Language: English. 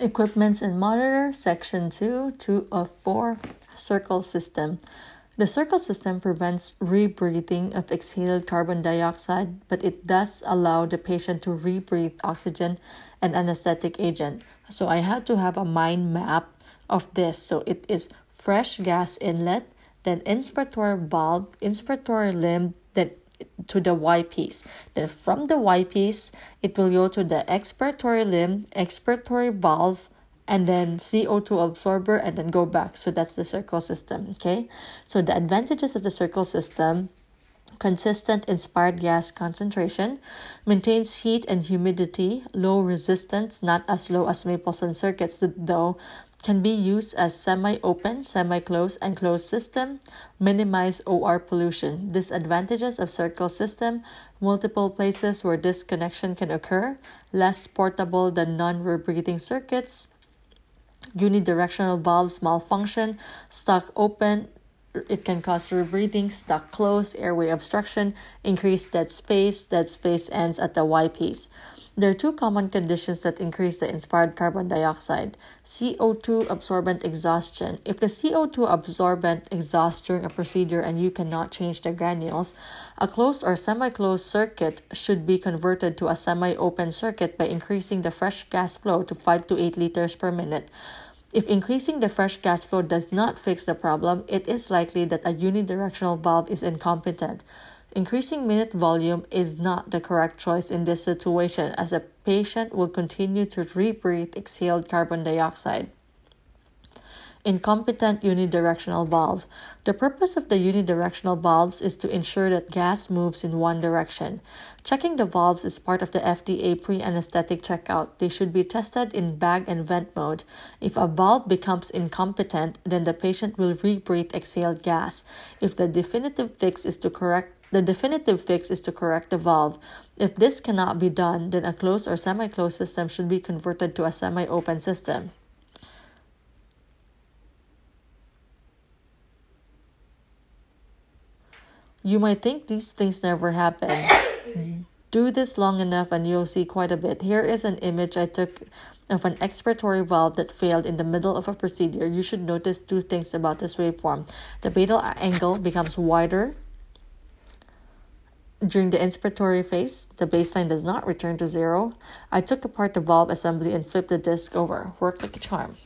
Equipments and monitor, section 2, 2 of 4, circle system. The circle system prevents rebreathing of exhaled carbon dioxide, but it does allow the patient to rebreathe oxygen and anesthetic agent. So I had to have a mind map of this. So it is fresh gas inlet, then inspiratory valve, inspiratory limb, then to the Y piece. Then from the Y piece, it will go to the expiratory limb, expiratory valve, and then CO2 absorber, and then go back. So that's the circle system. Okay. So the advantages of the circle system consistent inspired gas concentration, maintains heat and humidity, low resistance, not as low as maple Mapleson circuits, though can be used as semi-open, semi-closed, and closed system, minimize OR pollution. Disadvantages of circle system, multiple places where disconnection can occur, less portable than non-rebreathing circuits, unidirectional valves malfunction, stuck open, it can cause rebreathing, stuck closed, airway obstruction, increased dead space, dead space ends at the Y piece. There are two common conditions that increase the inspired carbon dioxide CO2 absorbent exhaustion. If the CO2 absorbent exhausts during a procedure and you cannot change the granules, a closed or semi closed circuit should be converted to a semi open circuit by increasing the fresh gas flow to 5 to 8 liters per minute. If increasing the fresh gas flow does not fix the problem, it is likely that a unidirectional valve is incompetent. Increasing minute volume is not the correct choice in this situation as a patient will continue to rebreathe exhaled carbon dioxide. Incompetent unidirectional valve. The purpose of the unidirectional valves is to ensure that gas moves in one direction. Checking the valves is part of the FDA pre anesthetic checkout. They should be tested in bag and vent mode. If a valve becomes incompetent, then the patient will rebreathe exhaled gas. If the definitive fix is to correct the definitive fix is to correct the valve. If this cannot be done, then a closed or semi closed system should be converted to a semi open system. You might think these things never happen. Do this long enough and you'll see quite a bit. Here is an image I took of an expiratory valve that failed in the middle of a procedure. You should notice two things about this waveform. The beta angle becomes wider during the inspiratory phase, the baseline does not return to zero. I took apart the valve assembly and flipped the disc over. Worked like a charm.